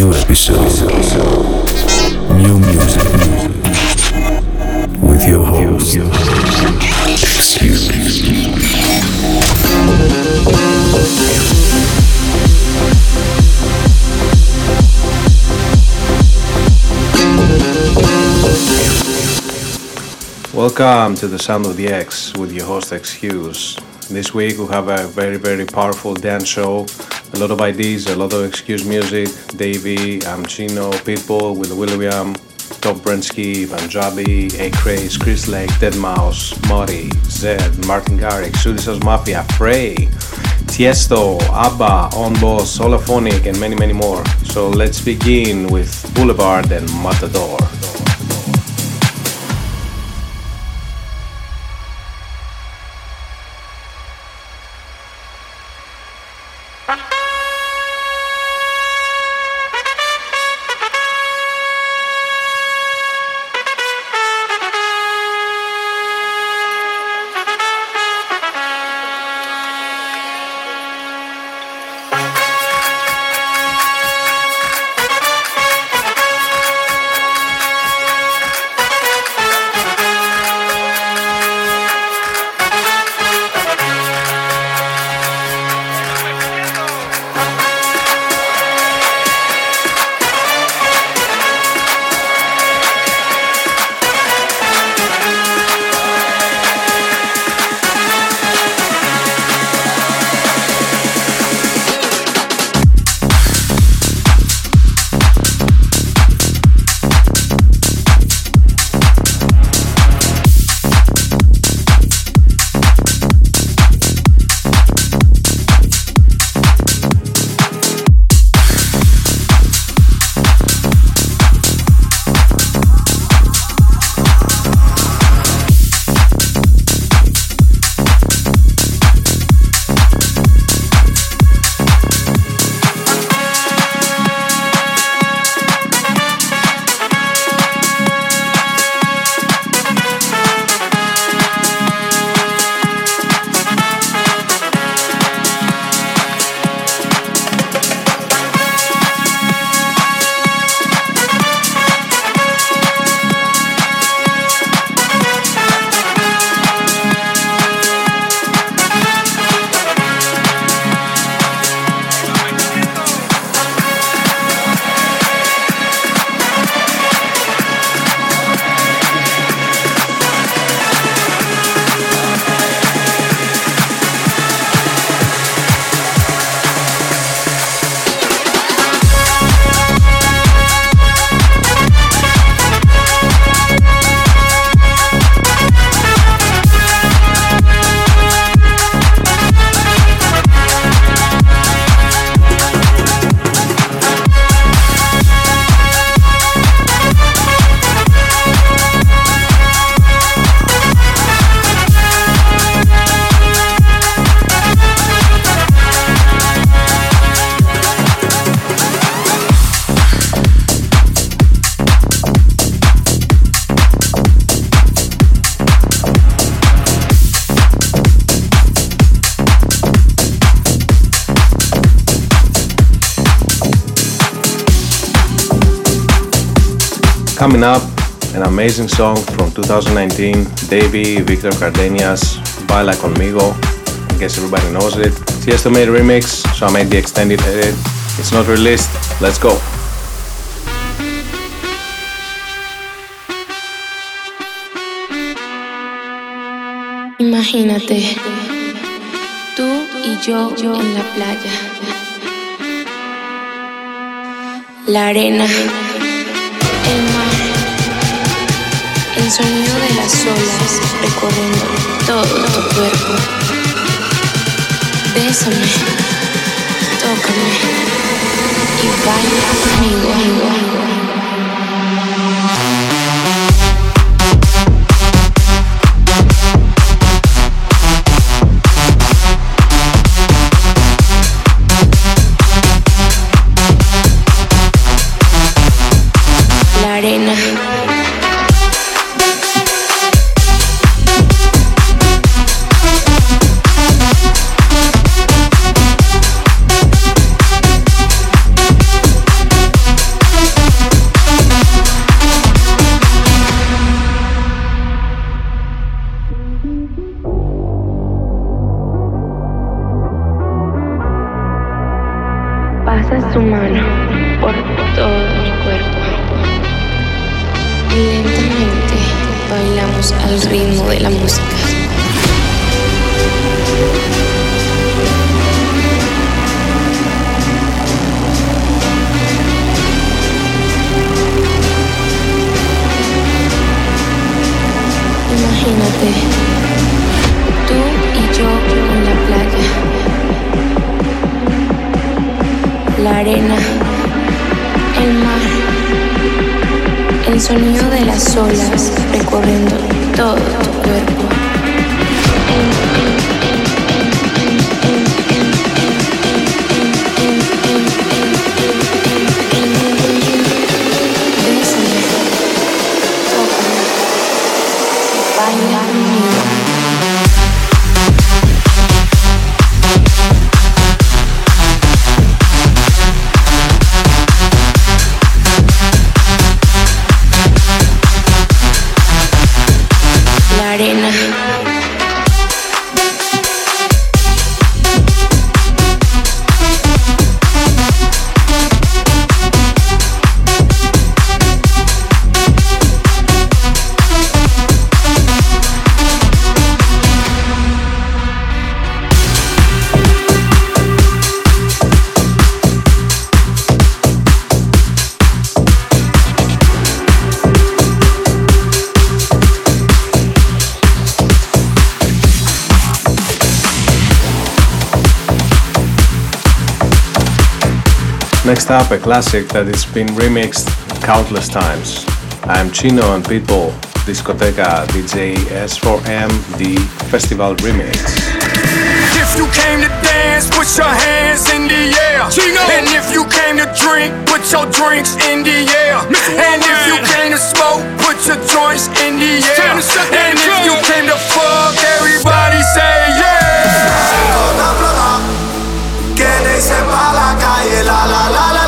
new episode. New music. With your host, Excuse. Welcome to the Sound of the X with your host Hughes. This week we have a very very powerful dance show, a lot of IDs, a lot of excuse music. Dayvi, Amchino, Pitbull with William, Top Brensky, Punjabi, Acraze, Chris Lake, Deadmau5, Mori, Zedd, Martin Garrix, House Mafia, Frey, Tiesto, ABBA, On Boss, Holophonic, and many many more. So let's begin with Boulevard and Matador. Coming up, an amazing song from 2019, Dayvi, Victor Cardenas, Baila Conmigo. I guess everybody knows it. Tiesto made a remix, so I made the extended edit. It's not released. Let's go. Imagínate, tú y yo, yo en la playa. La arena, el mar, el sonido de las olas recorriendo todo tu cuerpo. Bésame, tócame y baila conmigo. Pasa su mano por todo mi cuerpo. Y lentamente bailamos al ritmo de la música. Imagínate, La arena, el mar, el sonido de las olas recorriendo todo tu cuerpo. Next up, a classic that has been remixed countless times. I'm Chino and Pitbull, Discoteca DJ S4M, the festival remix. If you came to dance, put your hands in the air. Chino. And if you came to drink, put your drinks in the air. And if you came to smoke, put your joints in the air. And if you came to fuck, everybody say yeah. Que le hice pa' la calle, la la la la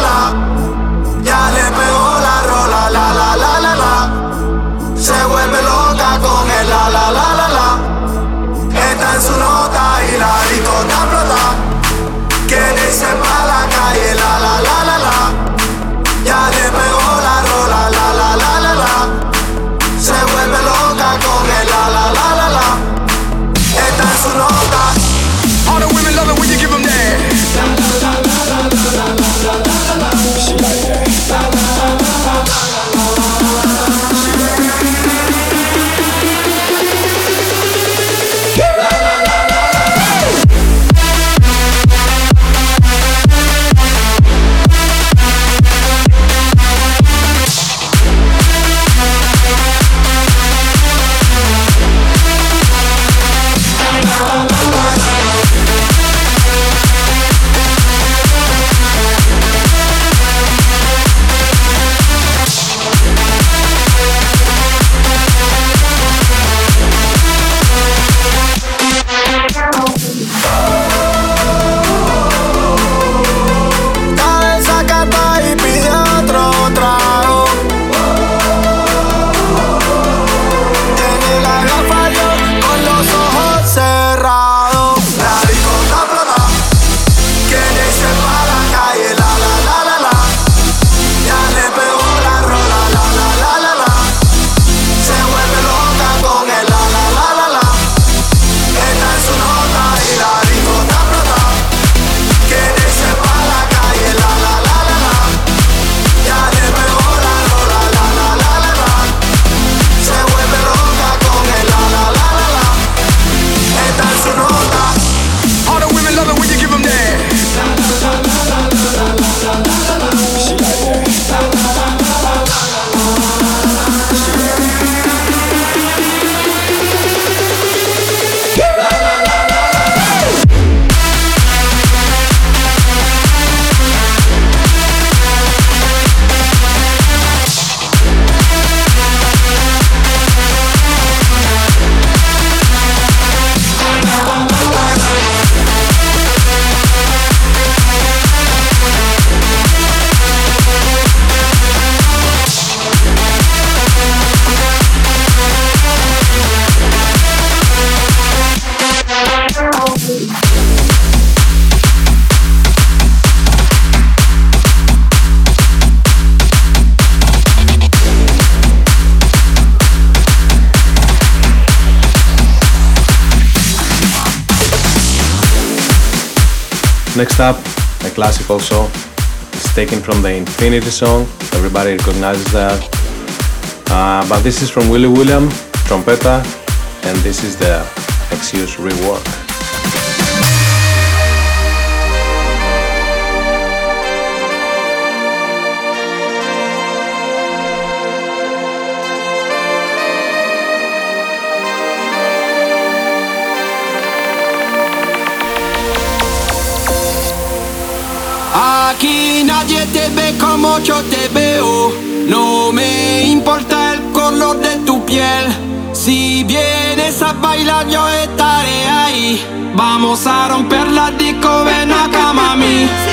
classic also. It's taken from the Infinity song. Everybody recognizes that. Uh, but this is from Willy William, Trompeta, and this is the Excuse rework. Aquí nadie te ve como yo te veo. No me importa el color de tu piel. Si vienes a bailar, yo estaré ahí. Vamos a romper la disco, ven acá, mami.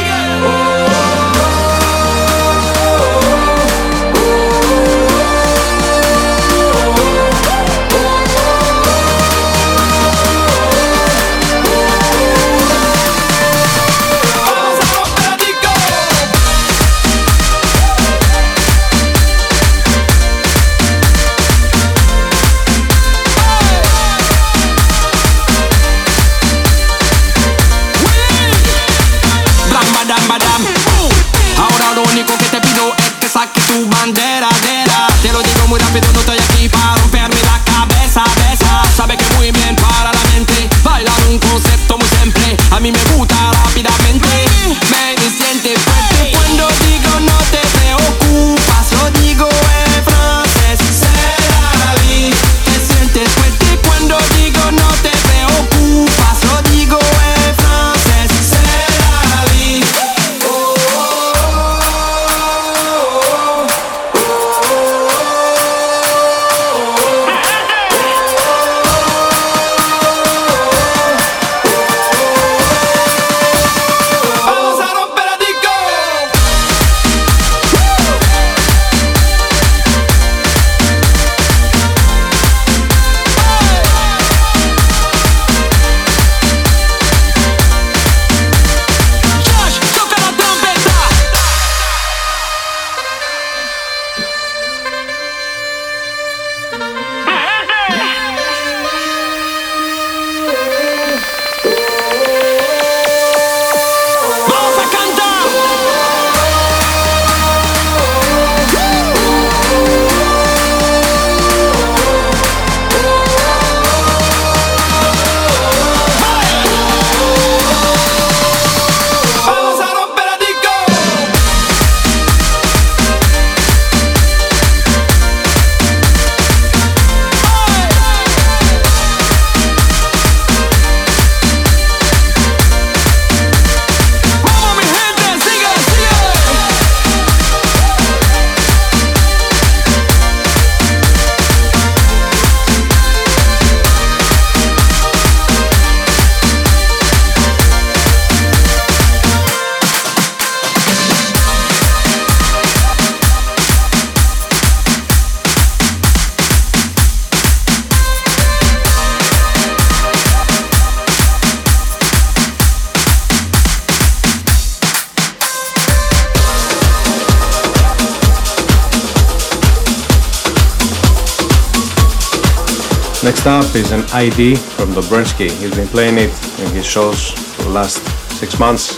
ID from Dobrzynski. He's been playing it in his shows for the last six months.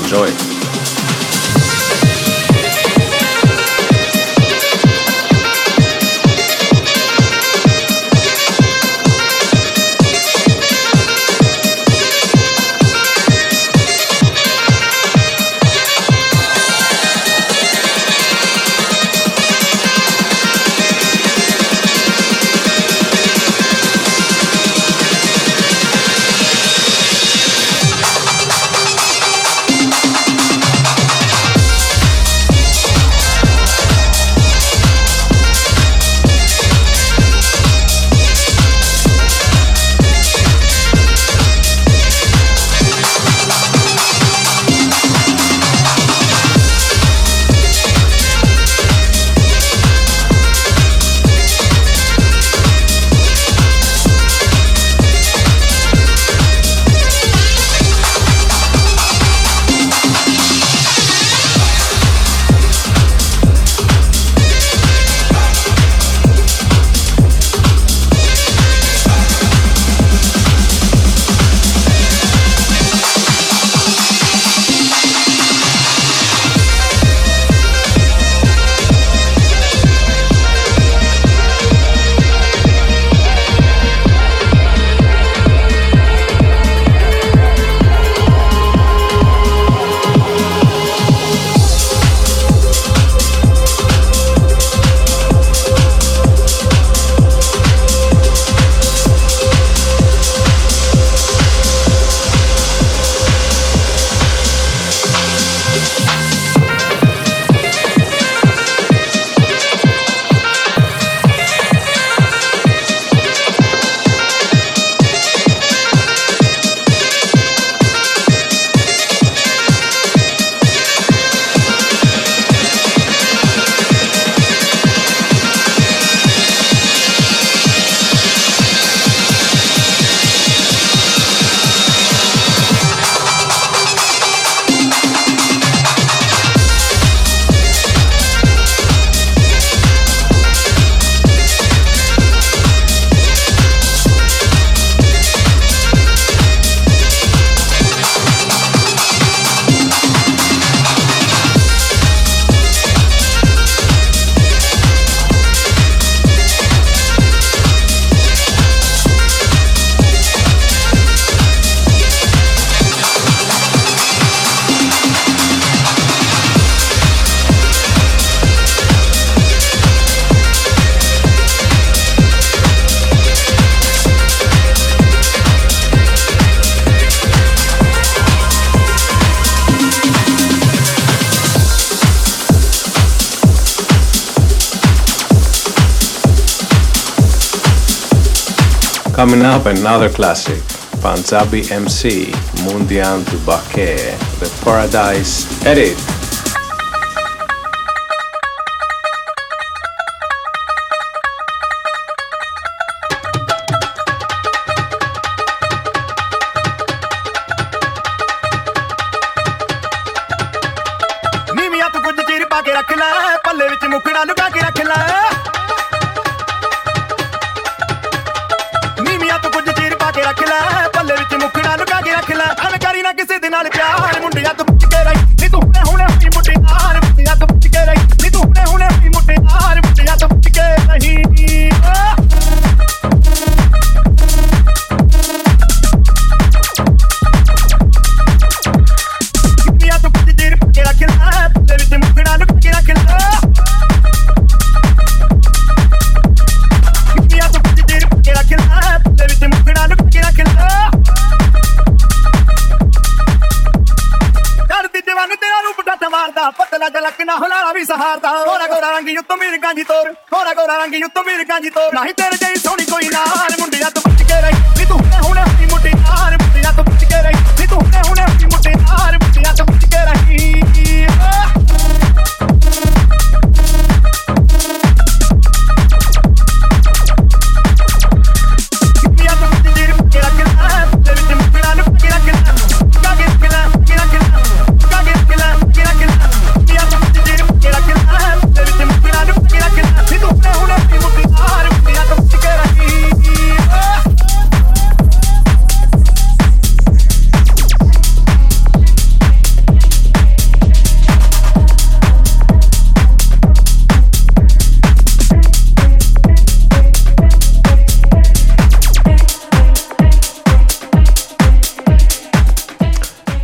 Enjoy. Coming up, another classic. Punjabi MC, Mundian to Baké, the Paradise Edit.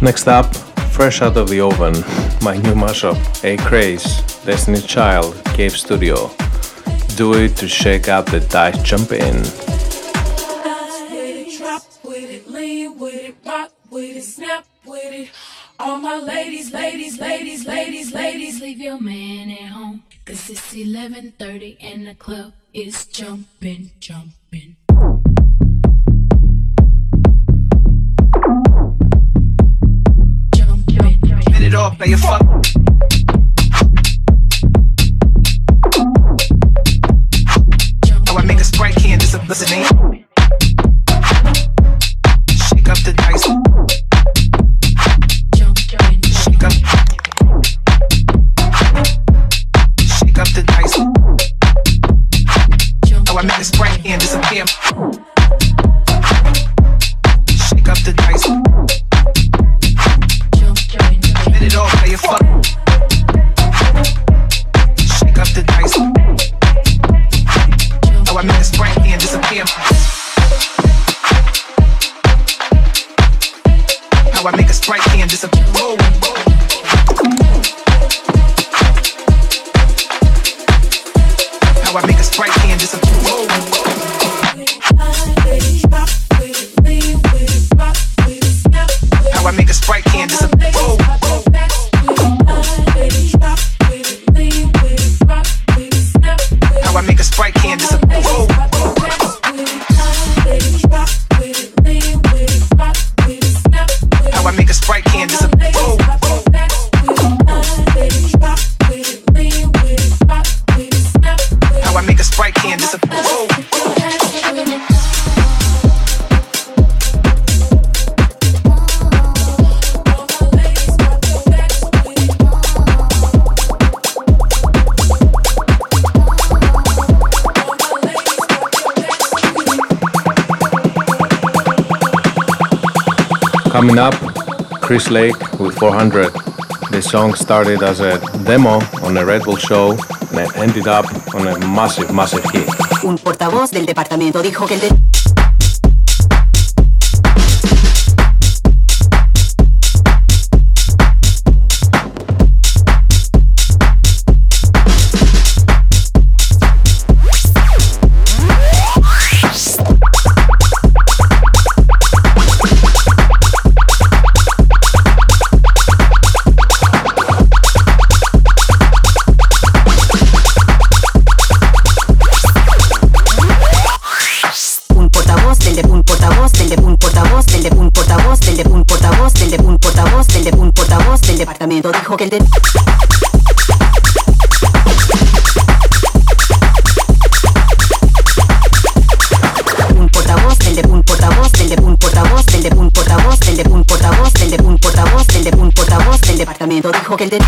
Next up, fresh out of the oven, my new mashup, Acraze, Destiny Child, Cave Studio. Do it to shake out the dice jump in. All my ladies, ladies, ladies, ladies, ladies, leave your man at home. Cause it's 11.30 and the club is jumping, jumping. It off, fuck. How I make a sprite can just Coming up, Chris Lake with 400. The song started as a demo on a Red Bull show and ended up on a massive, massive hit. Un portavoz del departamento dijo que el Un portavoz del de un portavoz del de un portavoz del de un portavoz del de un portavoz del de un portavoz del de un portavoz del departamento dijo que el de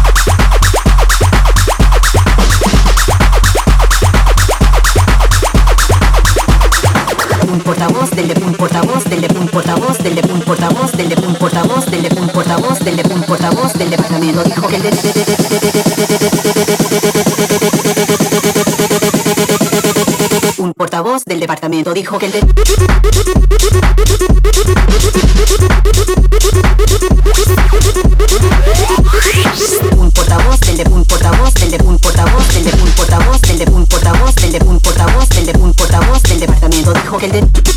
un portavoz del de un portavoz del de un portavoz del de un portavoz del de un portavoz del de un portavoz del departamento dijo que el de un portavoz del departamento dijo que el de un portavoz del de un portavoz del de un portavoz del de un portavoz del de un portavoz del de un portavoz del de un portavoz del departamento dijo que el de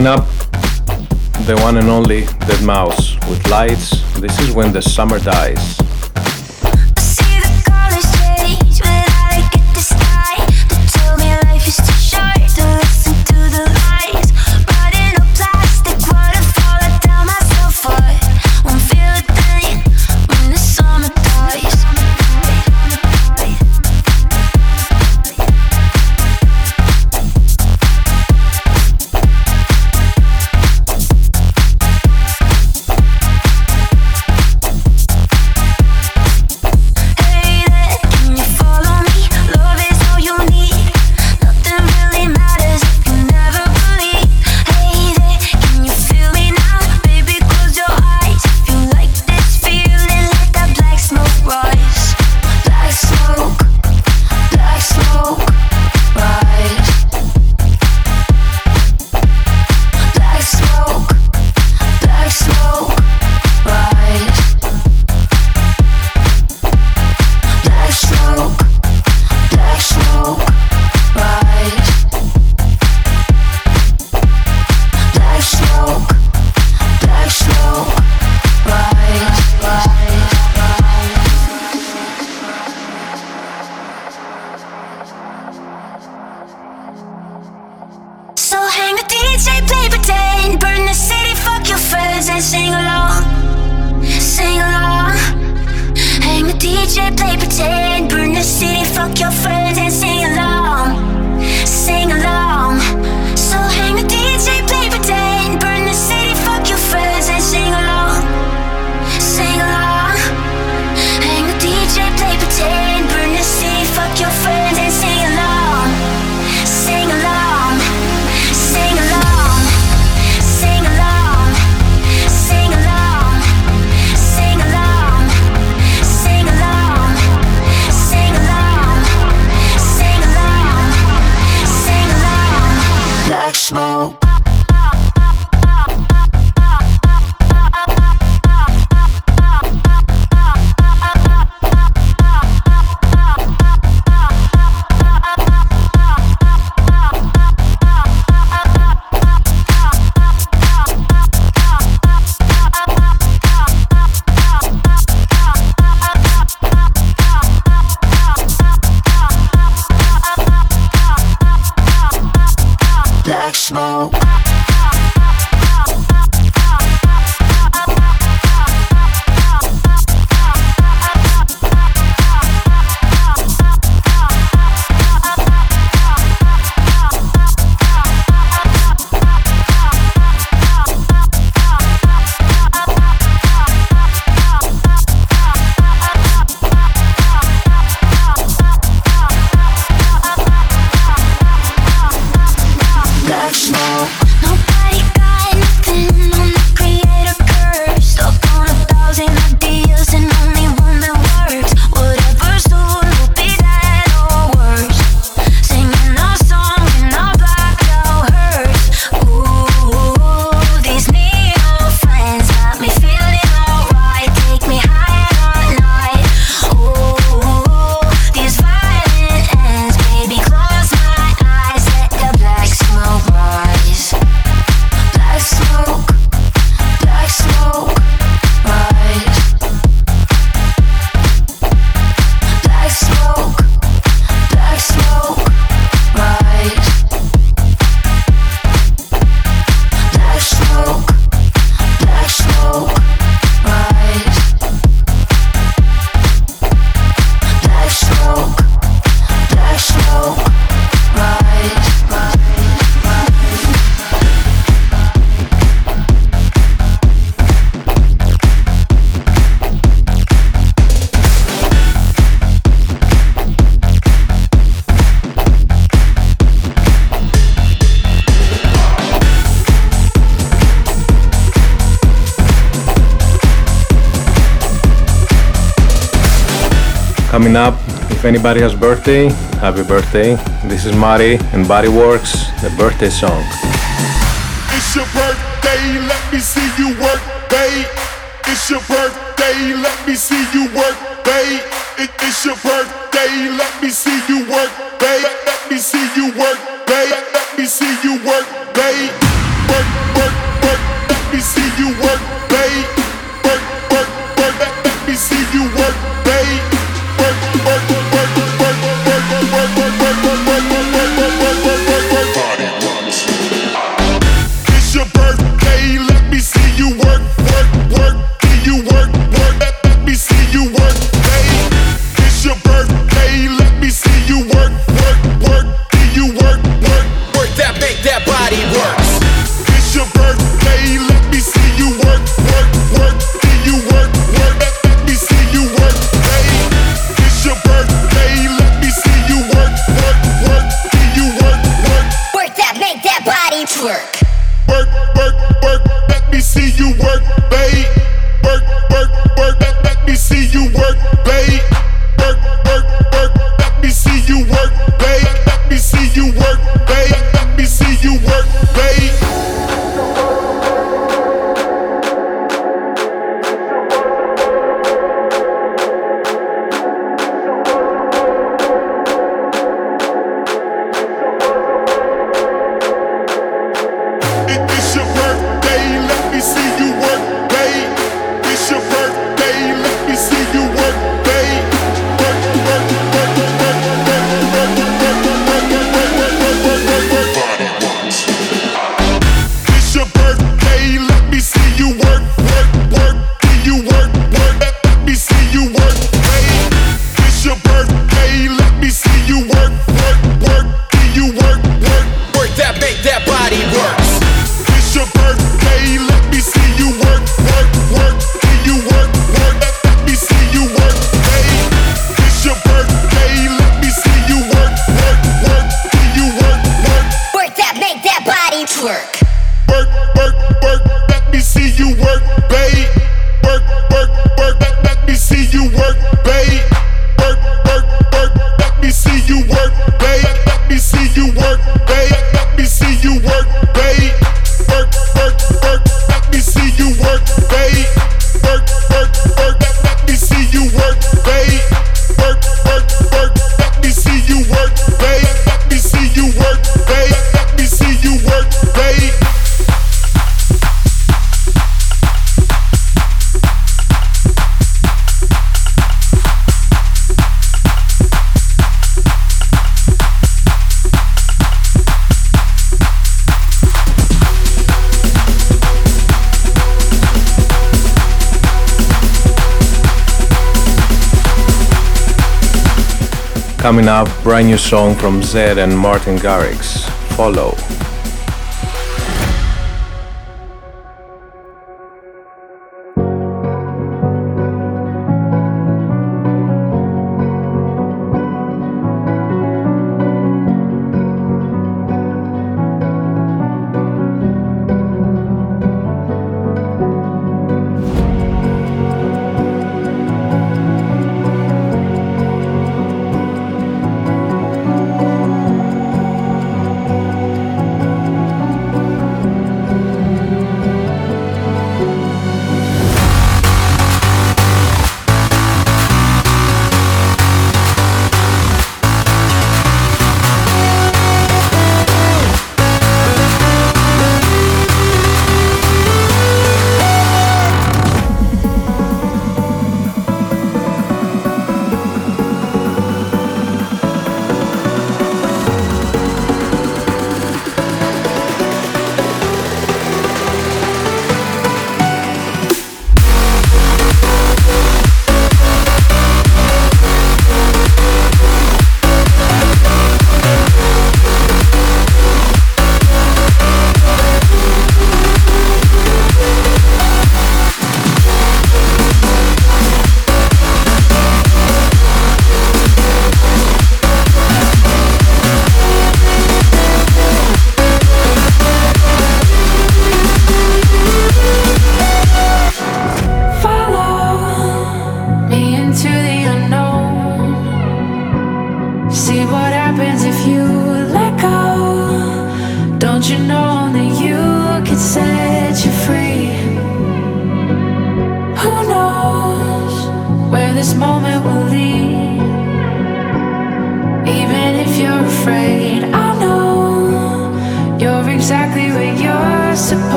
Coming up, the one and only Deadmau5 with lights. This is when the summer dies. DJ, play pretend, burn the city, fuck your friends anybody has birthday, happy birthday. This is Mari and Body Works, the birthday song. It's your birthday, let me see you work, babe. It's your birthday, let me see you. Coming up, brand new song from Zedd and Martin Garrix. Follow.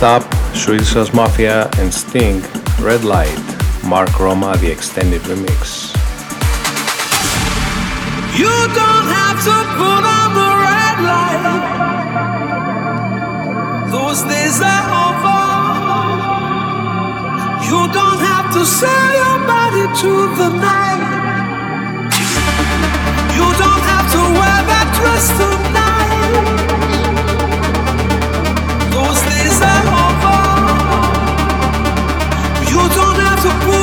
Next up, Swedish House Mafia and Sting, Red Light, Mark Roma, the extended remix. You don't have to put on the red light. Those days are over. You don't have to sell your body to the night. You don't have to wear that dress tonight. To put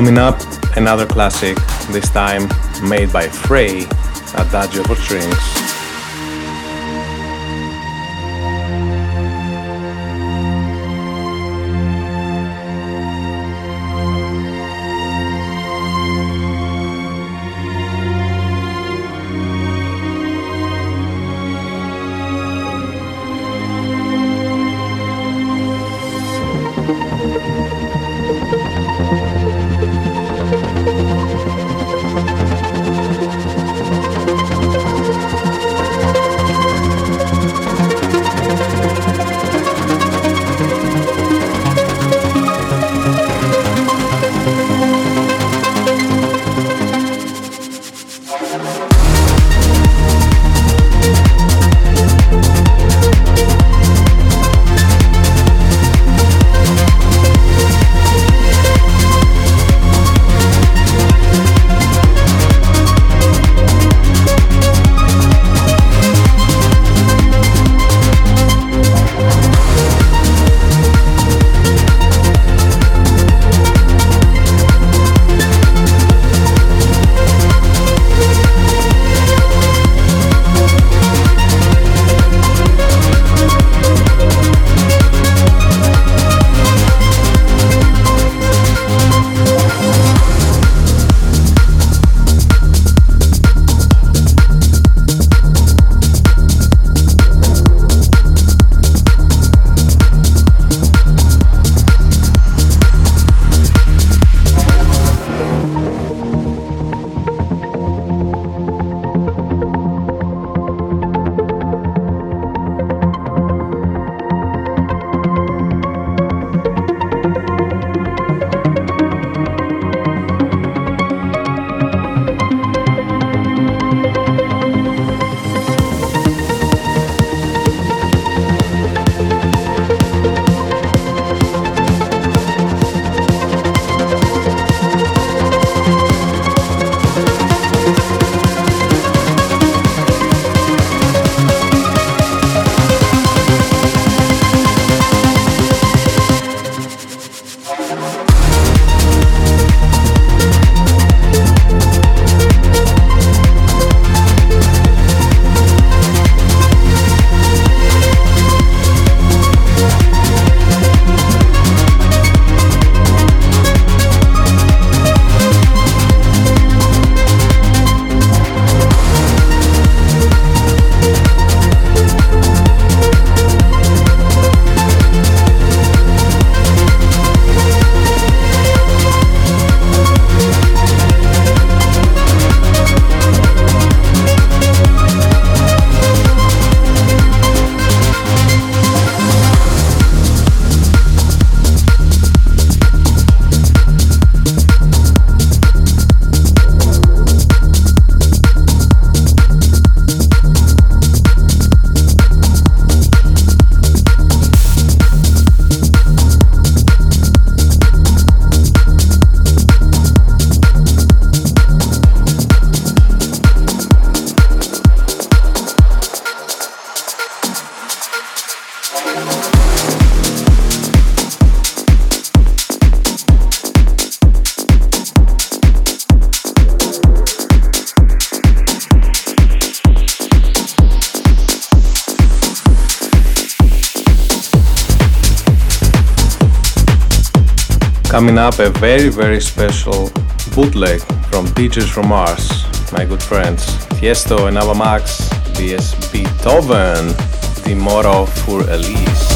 Coming up, another classic, this time made by Frey, Adagio for Strings. Coming up, a very, very special bootleg from DJs from Mars, my good friends. Tiesto and Ava Max, DS Beethoven, the motto for Elise.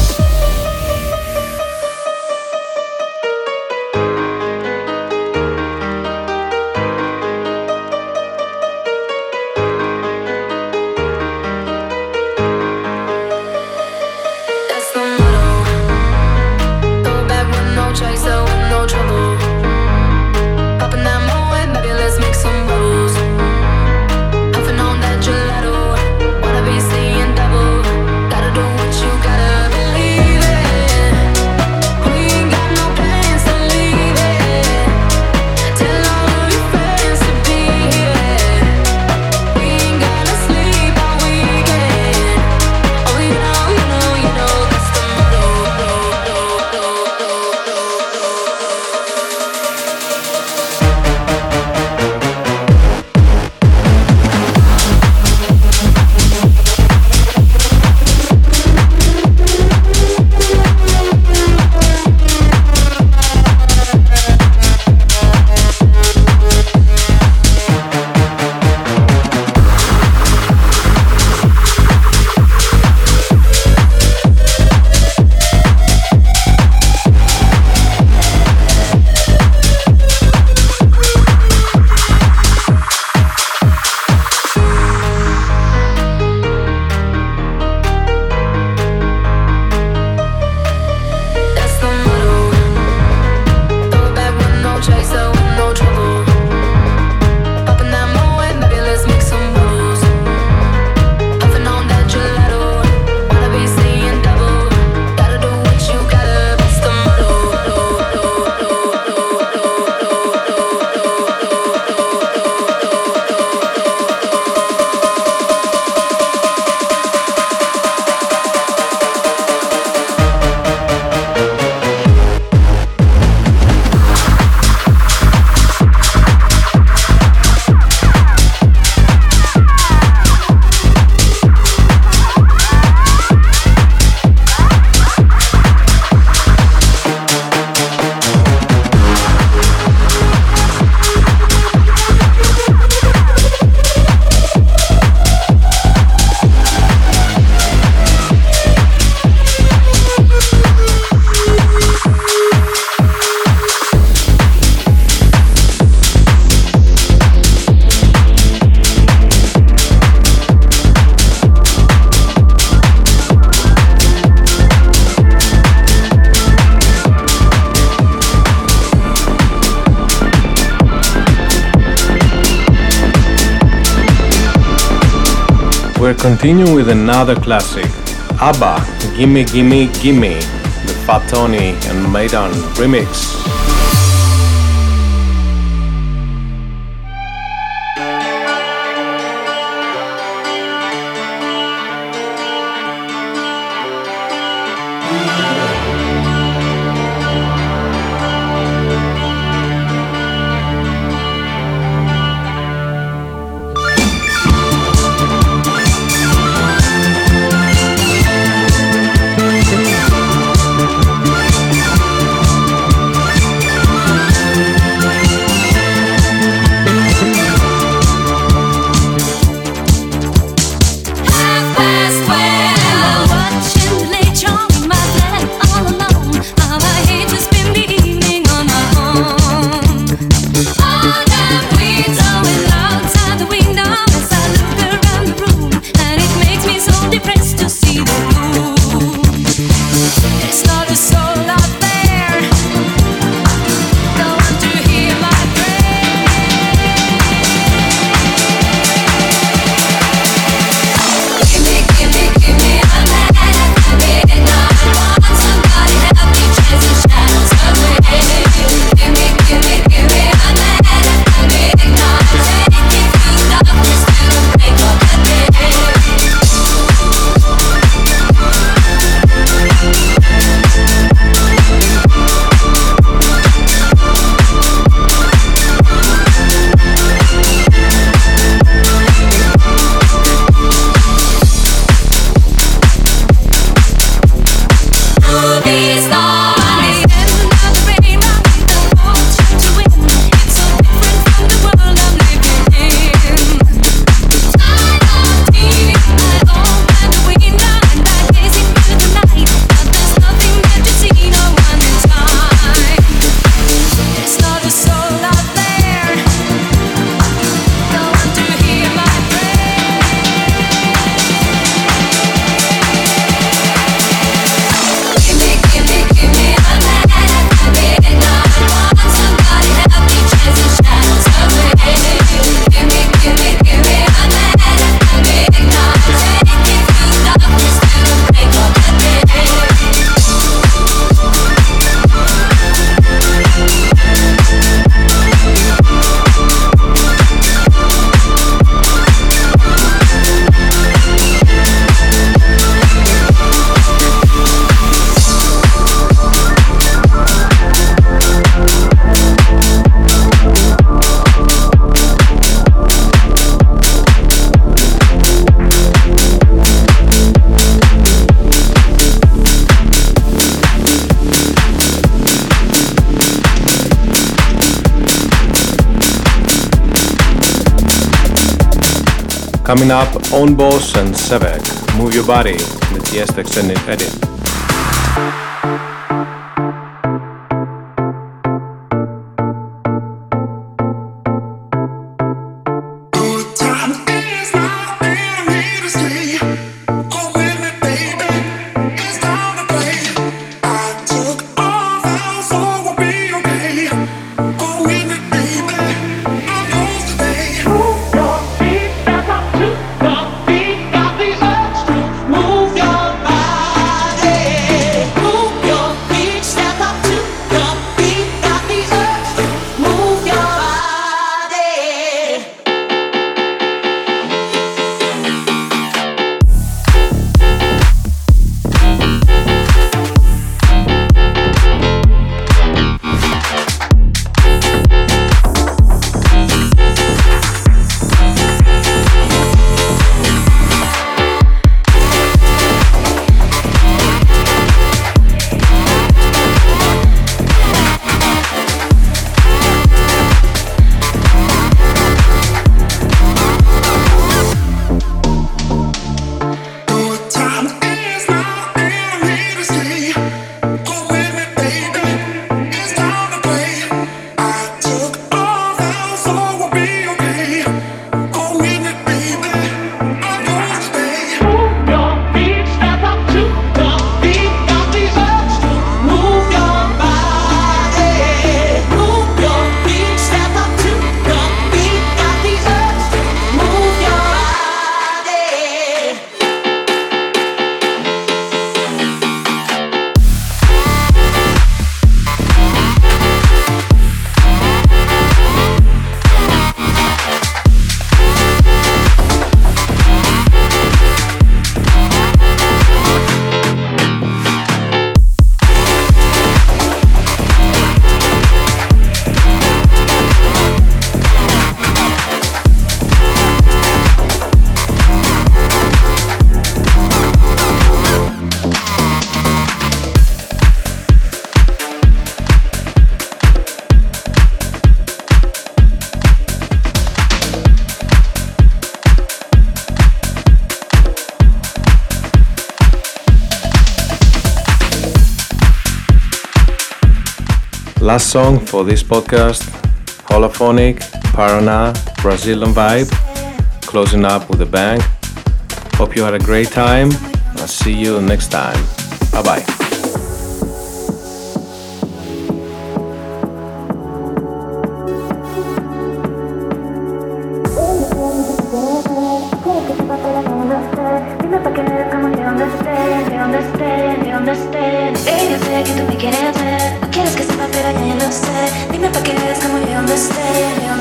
Continue with another classic, ABBA, Gimme Gimme Gimme, the Fat Tony and Maidan remix. Coming up, Öwnboss and Sevek, Move Your Body, with the Tiesto extended edit. Last song for this podcast Holophonic, Parana, Brazilian vibe, closing up with a bang. Hope you had a great time. I'll see you next time. Bye bye.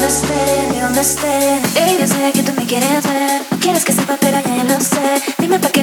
me esperen, ni donde estén Ella sabe que tú me quieres ver. No quieres que sepa, pero ya, ya lo sé. Dime pa' qué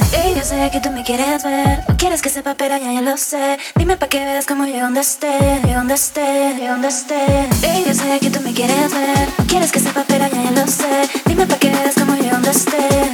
sé que tú me quieres ver. No quieres que sepa, pero ya, ya lo sé. Dime pa' que veas cómo llego donde esté, llego donde esté, llego donde esté. Baby, yo sé que tú me quieres ver. No quieres que sepa, pero ya, ya lo sé. Dime pa' que veas cómo llego donde esté.